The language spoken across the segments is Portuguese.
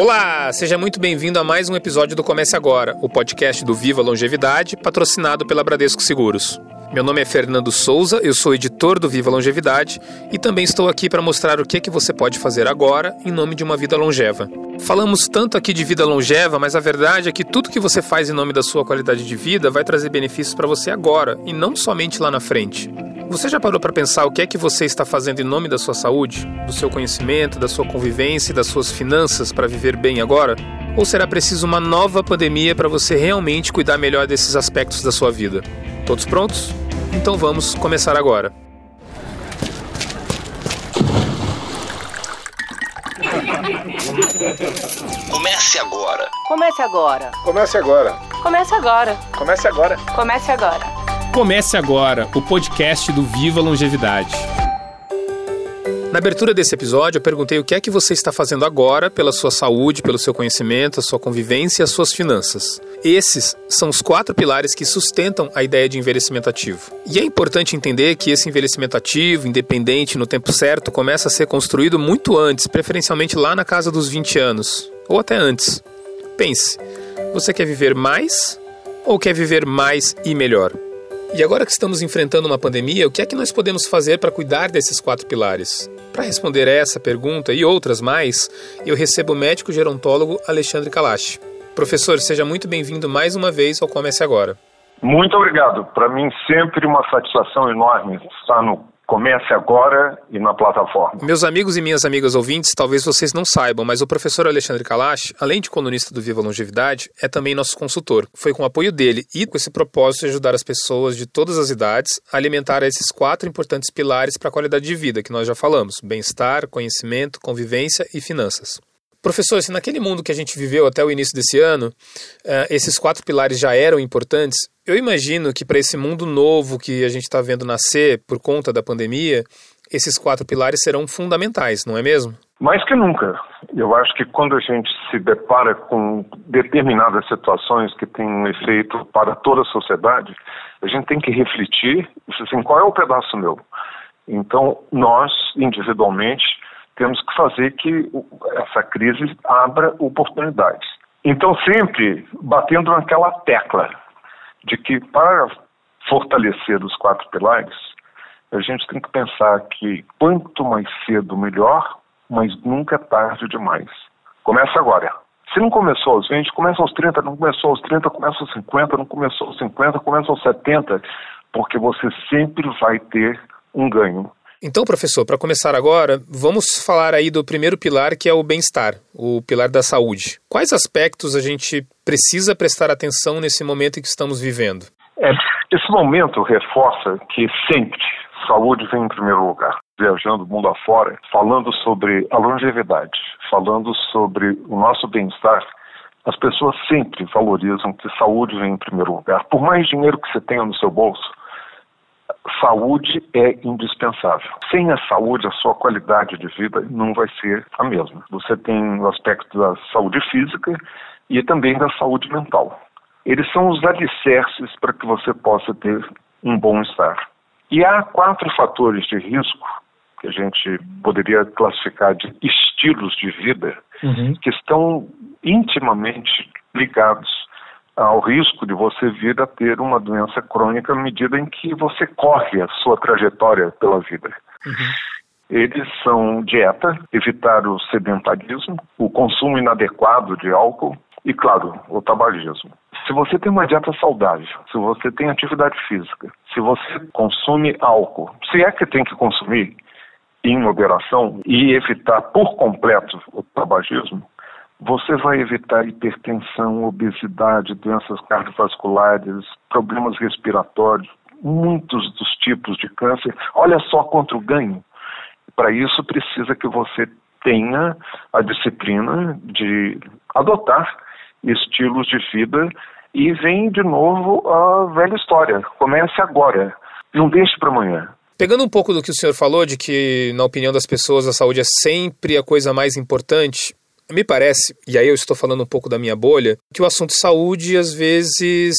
Olá, seja muito bem-vindo a mais um episódio do Comece Agora, o podcast do Viva Longevidade, patrocinado pela Bradesco Seguros. Meu nome é Fernando Souza, eu sou editor do Viva Longevidade e também estou aqui para mostrar o que, que você pode fazer agora em nome de uma vida longeva. Falamos tanto aqui de vida longeva, mas a verdade é que tudo que você faz em nome da sua qualidade de vida vai trazer benefícios para você agora e não somente lá na frente. Você já parou para pensar o que é que você está fazendo em nome da sua saúde, do seu conhecimento, da sua convivência e das suas finanças para viver bem agora? Ou será preciso uma nova pandemia para você realmente cuidar melhor desses aspectos da sua vida? Todos prontos? Então vamos começar agora. Comece agora. Comece agora. Comece agora. Comece agora. Comece agora. Comece agora. Comece agora o podcast do Viva Longevidade. Na abertura desse episódio, eu perguntei o que é que você está fazendo agora pela sua saúde, pelo seu conhecimento, a sua convivência e as suas finanças. Esses são os quatro pilares que sustentam a ideia de envelhecimento ativo. E é importante entender que esse envelhecimento ativo, independente, no tempo certo, começa a ser construído muito antes, preferencialmente lá na casa dos 20 anos, ou até antes. Pense, você quer viver mais ou quer viver mais e melhor? E agora que estamos enfrentando uma pandemia, o que é que nós podemos fazer para cuidar desses quatro pilares? Para responder essa pergunta e outras mais, eu recebo o médico gerontólogo Alexandre Kalash. Professor, seja muito bem-vindo mais uma vez ao Comece Agora. Muito obrigado. Para mim, sempre uma satisfação enorme estar no Comece agora e na plataforma. Meus amigos e minhas amigas ouvintes, talvez vocês não saibam, mas o professor Alexandre Kalash, além de colunista do Viva Longevidade, é também nosso consultor. Foi com o apoio dele e com esse propósito de ajudar as pessoas de todas as idades a alimentar esses quatro importantes pilares para a qualidade de vida que nós já falamos: bem-estar, conhecimento, convivência e finanças. Professor, se naquele mundo que a gente viveu até o início desse ano, uh, esses quatro pilares já eram importantes, eu imagino que para esse mundo novo que a gente está vendo nascer por conta da pandemia, esses quatro pilares serão fundamentais, não é mesmo? Mais que nunca. Eu acho que quando a gente se depara com determinadas situações que têm um efeito para toda a sociedade, a gente tem que refletir assim, qual é o pedaço meu. Então, nós, individualmente, temos que fazer que essa crise abra oportunidades. Então, sempre batendo naquela tecla de que para fortalecer os quatro pilares, a gente tem que pensar que quanto mais cedo, melhor, mas nunca é tarde demais. Começa agora. Se não começou aos 20, começa aos 30, não começou aos 30, começa aos 50, não começou aos 50, começa aos 70, porque você sempre vai ter um ganho. Então, professor, para começar agora, vamos falar aí do primeiro pilar, que é o bem-estar, o pilar da saúde. Quais aspectos a gente precisa prestar atenção nesse momento em que estamos vivendo? É, esse momento reforça que sempre saúde vem em primeiro lugar. Viajando o mundo afora, falando sobre a longevidade, falando sobre o nosso bem-estar, as pessoas sempre valorizam que saúde vem em primeiro lugar. Por mais dinheiro que você tenha no seu bolso, saúde é indispensável. Sem a saúde, a sua qualidade de vida não vai ser a mesma. Você tem o aspecto da saúde física e também da saúde mental. Eles são os alicerces para que você possa ter um bom estar. E há quatro fatores de risco que a gente poderia classificar de estilos de vida uhum. que estão intimamente ligados ao risco de você vir a ter uma doença crônica à medida em que você corre a sua trajetória pela vida. Uhum. Eles são dieta, evitar o sedentarismo, o consumo inadequado de álcool e, claro, o tabagismo. Se você tem uma dieta saudável, se você tem atividade física, se você consome álcool, se é que tem que consumir em moderação e evitar por completo o tabagismo, você vai evitar hipertensão, obesidade, doenças cardiovasculares, problemas respiratórios, muitos dos tipos de câncer. Olha só quanto ganho. Para isso, precisa que você tenha a disciplina de adotar estilos de vida e vem de novo a velha história. Comece agora. Não deixe para amanhã. Pegando um pouco do que o senhor falou, de que, na opinião das pessoas, a saúde é sempre a coisa mais importante, me parece, e aí eu estou falando um pouco da minha bolha, que o assunto saúde, às vezes,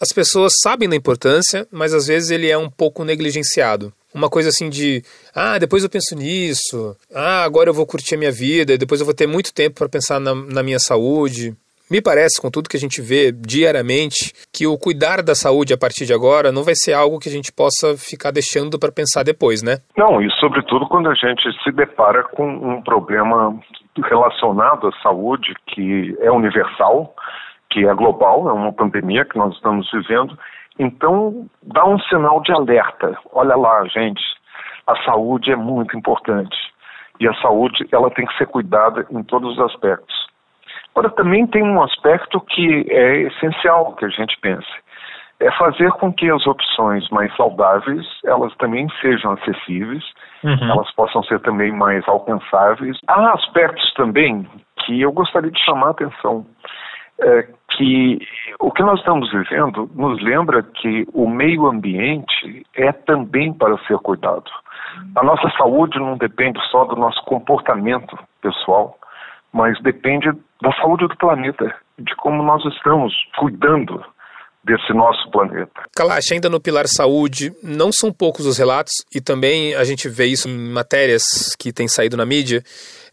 as pessoas sabem da importância, mas às vezes ele é um pouco negligenciado. uma coisa assim de, ah, depois eu penso nisso, ah, agora eu vou curtir a minha vida, depois eu vou ter muito tempo para pensar na, na minha saúde. Me parece, com tudo que a gente vê diariamente, que o cuidar da saúde a partir de agora não vai ser algo que a gente possa ficar deixando para pensar depois, né? Não, e sobretudo quando a gente se depara com um problema relacionado à saúde que é universal, que é global, é uma pandemia que nós estamos vivendo. Então, dá um sinal de alerta. Olha lá, gente, a saúde é muito importante. E a saúde, ela tem que ser cuidada em todos os aspectos. Agora, também tem um aspecto que é essencial que a gente pense. É fazer com que as opções mais saudáveis, elas também sejam acessíveis, uhum. elas possam ser também mais alcançáveis. Há aspectos também que eu gostaria de chamar a atenção. É, que o que nós estamos vivendo nos lembra que o meio ambiente é também para ser cuidado. A nossa saúde não depende só do nosso comportamento pessoal, mas depende da saúde do planeta, de como nós estamos cuidando desse nosso planeta. Kalash, ainda no pilar saúde, não são poucos os relatos, e também a gente vê isso em matérias que têm saído na mídia,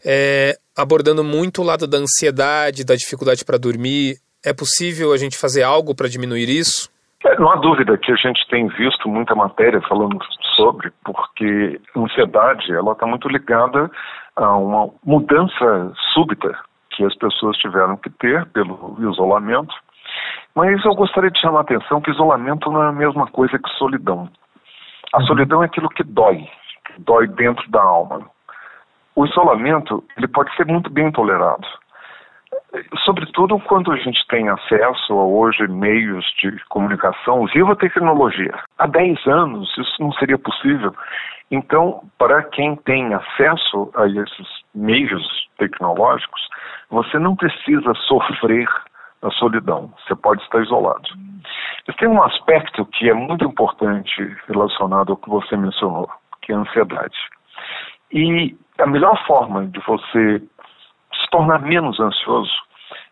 é, abordando muito o lado da ansiedade, da dificuldade para dormir. É possível a gente fazer algo para diminuir isso? É, não há dúvida que a gente tem visto muita matéria falando sobre, porque a ansiedade ela está muito ligada a uma mudança súbita que as pessoas tiveram que ter pelo isolamento. Mas eu gostaria de chamar a atenção que isolamento não é a mesma coisa que solidão. A uhum. solidão é aquilo que dói, que dói dentro da alma. O isolamento ele pode ser muito bem tolerado sobretudo quando a gente tem acesso a hoje meios de comunicação, viva tecnologia. Há 10 anos isso não seria possível. Então, para quem tem acesso a esses meios tecnológicos, você não precisa sofrer a solidão, você pode estar isolado. Mas tem um aspecto que é muito importante relacionado ao que você mencionou, que é a ansiedade. E a melhor forma de você se tornar menos ansioso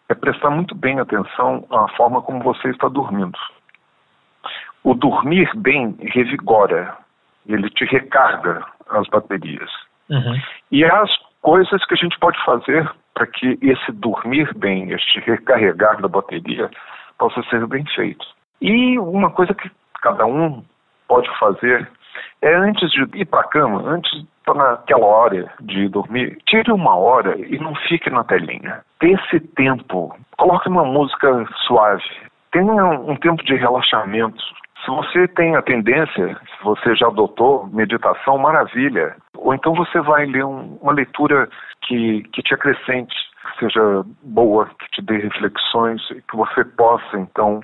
é prestar muito bem atenção à forma como você está dormindo. O dormir bem revigora, ele te recarga as baterias. Uhum. E as coisas que a gente pode fazer para que esse dormir bem, este recarregar da bateria, possa ser bem feito. E uma coisa que cada um pode fazer é antes de ir para a cama, antes naquela hora de dormir, tire uma hora e não fique na telinha. Dê esse tempo, coloque uma música suave, tenha um tempo de relaxamento. Se você tem a tendência, se você já adotou meditação, maravilha. Ou então você vai ler um, uma leitura que, que te acrescente, que seja boa, que te dê reflexões, que você possa então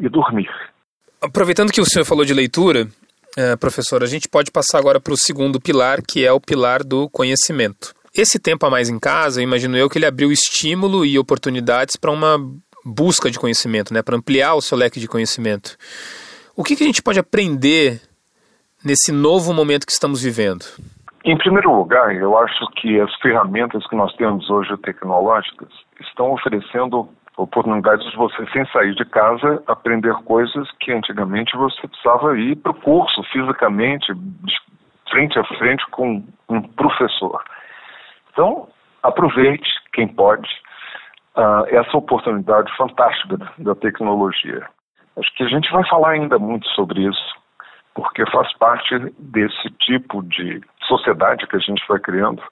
ir dormir. Aproveitando que o senhor falou de leitura, é, professor, a gente pode passar agora para o segundo pilar, que é o pilar do conhecimento. Esse tempo a mais em casa, imagino eu que ele abriu estímulo e oportunidades para uma busca de conhecimento, né, para ampliar o seu leque de conhecimento. O que, que a gente pode aprender nesse novo momento que estamos vivendo? Em primeiro lugar, eu acho que as ferramentas que nós temos hoje tecnológicas estão oferecendo oportunidades de você, sem sair de casa, aprender coisas que antigamente você precisava ir para o curso fisicamente, frente a frente com um professor. Então, aproveite, quem pode, uh, essa oportunidade fantástica da tecnologia. Acho que a gente vai falar ainda muito sobre isso, porque faz parte desse tipo de sociedade que a gente vai criando,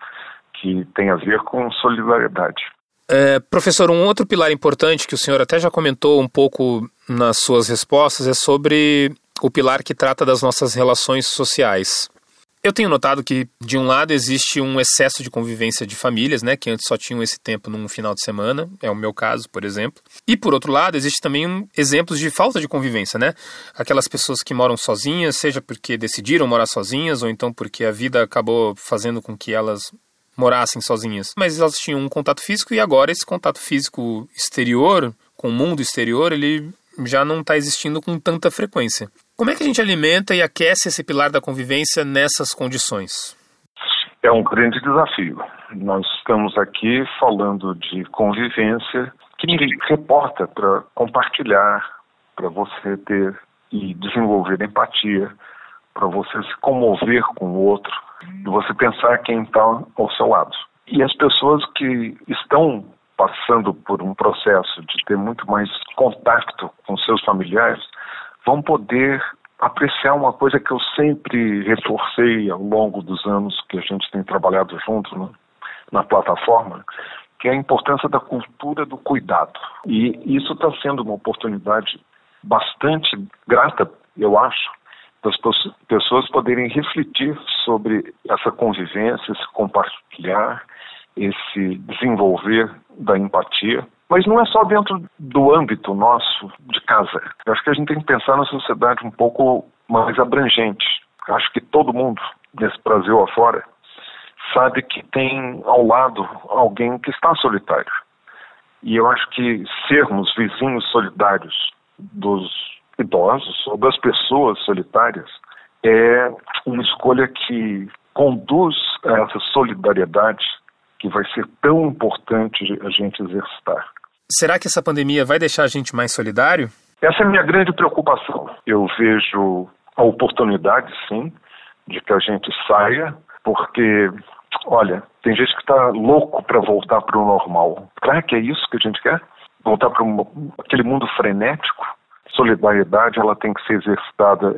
que tem a ver com solidariedade. É, professor, um outro pilar importante que o senhor até já comentou um pouco nas suas respostas é sobre o pilar que trata das nossas relações sociais. Eu tenho notado que, de um lado, existe um excesso de convivência de famílias, né, que antes só tinham esse tempo num final de semana, é o meu caso, por exemplo. E, por outro lado, existe também um, exemplos de falta de convivência, né? Aquelas pessoas que moram sozinhas, seja porque decidiram morar sozinhas, ou então porque a vida acabou fazendo com que elas morassem sozinhas, mas elas tinham um contato físico e agora esse contato físico exterior, com o mundo exterior, ele já não está existindo com tanta frequência. Como é que a gente alimenta e aquece esse pilar da convivência nessas condições? É um grande desafio. Nós estamos aqui falando de convivência que reporta para compartilhar, para você ter e desenvolver empatia, para você se comover com o outro, e você pensar quem está ao seu lado. E as pessoas que estão passando por um processo de ter muito mais contato com seus familiares vão poder apreciar uma coisa que eu sempre reforcei ao longo dos anos que a gente tem trabalhado junto né, na plataforma, que é a importância da cultura do cuidado. E isso está sendo uma oportunidade bastante grata, eu acho, das pessoas poderem refletir sobre essa convivência, esse compartilhar, esse desenvolver da empatia. Mas não é só dentro do âmbito nosso de casa. Eu acho que a gente tem que pensar na sociedade um pouco mais abrangente. Eu acho que todo mundo, nesse Brasil afora, sabe que tem ao lado alguém que está solitário. E eu acho que sermos vizinhos solidários dos idosos ou das pessoas solitárias é uma escolha que conduz a essa solidariedade que vai ser tão importante a gente exercitar. Será que essa pandemia vai deixar a gente mais solidário? Essa é a minha grande preocupação. Eu vejo a oportunidade, sim, de que a gente saia, porque, olha, tem gente que está louco para voltar para o normal. Será que é isso que a gente quer? Voltar para aquele mundo frenético? Solidariedade, ela tem que ser exercitada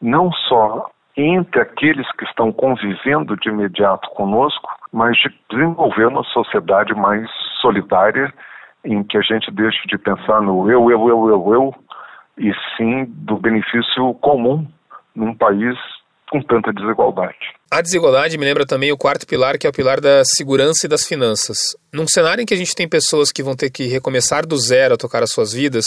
não só entre aqueles que estão convivendo de imediato conosco, mas de desenvolver uma sociedade mais solidária, em que a gente deixe de pensar no eu, eu, eu, eu, eu, e sim do benefício comum num país com tanta desigualdade. A desigualdade me lembra também o quarto pilar, que é o pilar da segurança e das finanças. Num cenário em que a gente tem pessoas que vão ter que recomeçar do zero a tocar as suas vidas,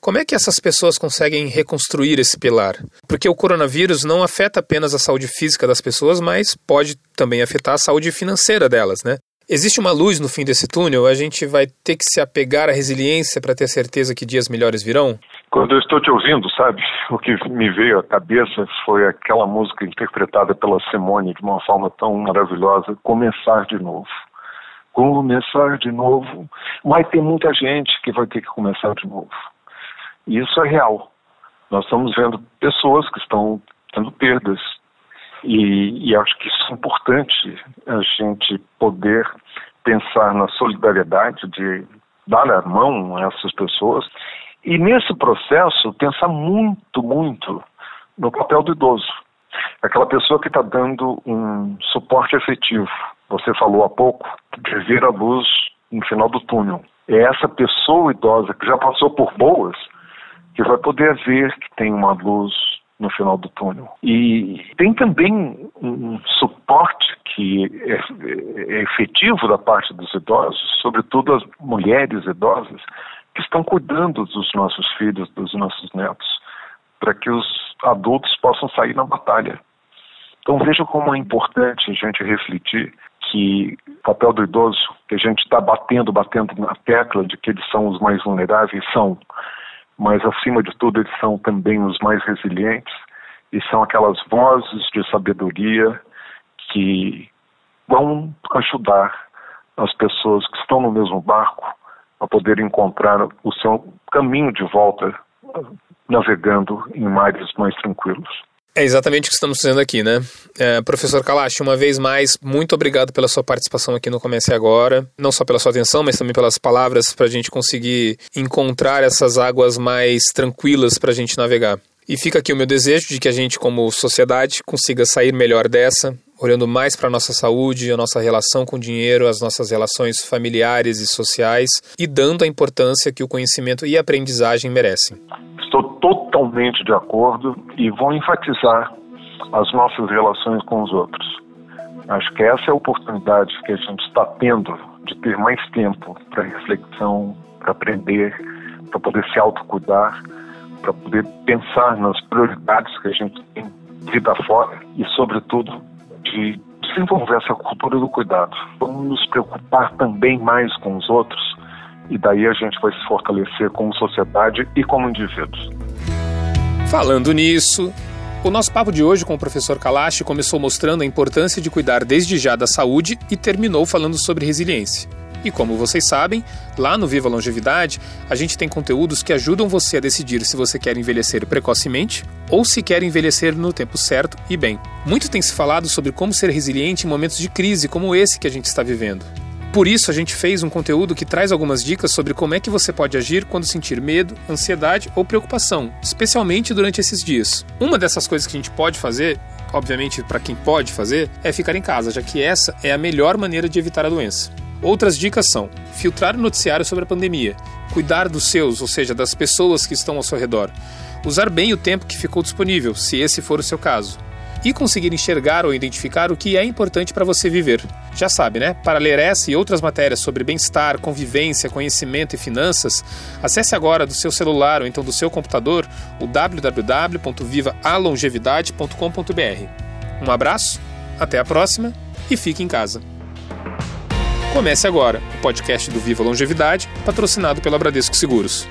como é que essas pessoas conseguem reconstruir esse pilar? Porque o coronavírus não afeta apenas a saúde física das pessoas, mas pode também afetar a saúde financeira delas, né? Existe uma luz no fim desse túnel? A gente vai ter que se apegar à resiliência para ter certeza que dias melhores virão? Quando eu estou te ouvindo, sabe, o que me veio à cabeça foi aquela música interpretada pela Simone de uma forma tão maravilhosa, Começar de Novo. Começar de novo. Vai ter muita gente que vai ter que começar de novo. E isso é real. Nós estamos vendo pessoas que estão tendo perdas, e, e acho que isso é importante, a gente poder pensar na solidariedade de dar a mão a essas pessoas e nesse processo pensar muito, muito no papel do idoso. Aquela pessoa que está dando um suporte efetivo. Você falou há pouco de ver a luz no final do túnel. É essa pessoa idosa que já passou por boas que vai poder ver que tem uma luz no final do túnel. E tem também um suporte que é, é efetivo da parte dos idosos, sobretudo as mulheres idosas, que estão cuidando dos nossos filhos, dos nossos netos, para que os adultos possam sair na batalha. Então veja como é importante a gente refletir que o papel do idoso, que a gente está batendo, batendo na tecla de que eles são os mais vulneráveis, são, mas acima de tudo eles são também os mais resilientes e são aquelas vozes de sabedoria que vão ajudar as pessoas que estão no mesmo barco a poder encontrar o seu caminho de volta navegando em mares mais tranquilos. É exatamente o que estamos fazendo aqui, né? É, professor Kalash, uma vez mais, muito obrigado pela sua participação aqui no Comece Agora. Não só pela sua atenção, mas também pelas palavras para a gente conseguir encontrar essas águas mais tranquilas para a gente navegar. E fica aqui o meu desejo de que a gente, como sociedade, consiga sair melhor dessa, olhando mais para a nossa saúde, a nossa relação com o dinheiro, as nossas relações familiares e sociais e dando a importância que o conhecimento e a aprendizagem merecem. Estou totalmente de acordo e vou enfatizar as nossas relações com os outros. Acho que essa é a oportunidade que a gente está tendo de ter mais tempo para reflexão, para aprender, para poder se autocuidar, para poder pensar nas prioridades que a gente tem vida fora e, sobretudo, de desenvolver essa cultura do cuidado. Vamos nos preocupar também mais com os outros e daí a gente vai se fortalecer como sociedade e como indivíduos. Falando nisso, o nosso papo de hoje com o professor Kalash começou mostrando a importância de cuidar desde já da saúde e terminou falando sobre resiliência. E como vocês sabem, lá no Viva Longevidade, a gente tem conteúdos que ajudam você a decidir se você quer envelhecer precocemente ou se quer envelhecer no tempo certo e bem. Muito tem se falado sobre como ser resiliente em momentos de crise como esse que a gente está vivendo. Por isso, a gente fez um conteúdo que traz algumas dicas sobre como é que você pode agir quando sentir medo, ansiedade ou preocupação, especialmente durante esses dias. Uma dessas coisas que a gente pode fazer, obviamente para quem pode fazer, é ficar em casa, já que essa é a melhor maneira de evitar a doença. Outras dicas são: filtrar o noticiário sobre a pandemia, cuidar dos seus, ou seja, das pessoas que estão ao seu redor, usar bem o tempo que ficou disponível, se esse for o seu caso, e conseguir enxergar ou identificar o que é importante para você viver. Já sabe, né? Para ler essa e outras matérias sobre bem-estar, convivência, conhecimento e finanças, acesse agora do seu celular ou então do seu computador o www.vivaalongevidade.com.br. Um abraço, até a próxima e fique em casa. Comece agora o podcast do Viva Longevidade, patrocinado pela Bradesco Seguros.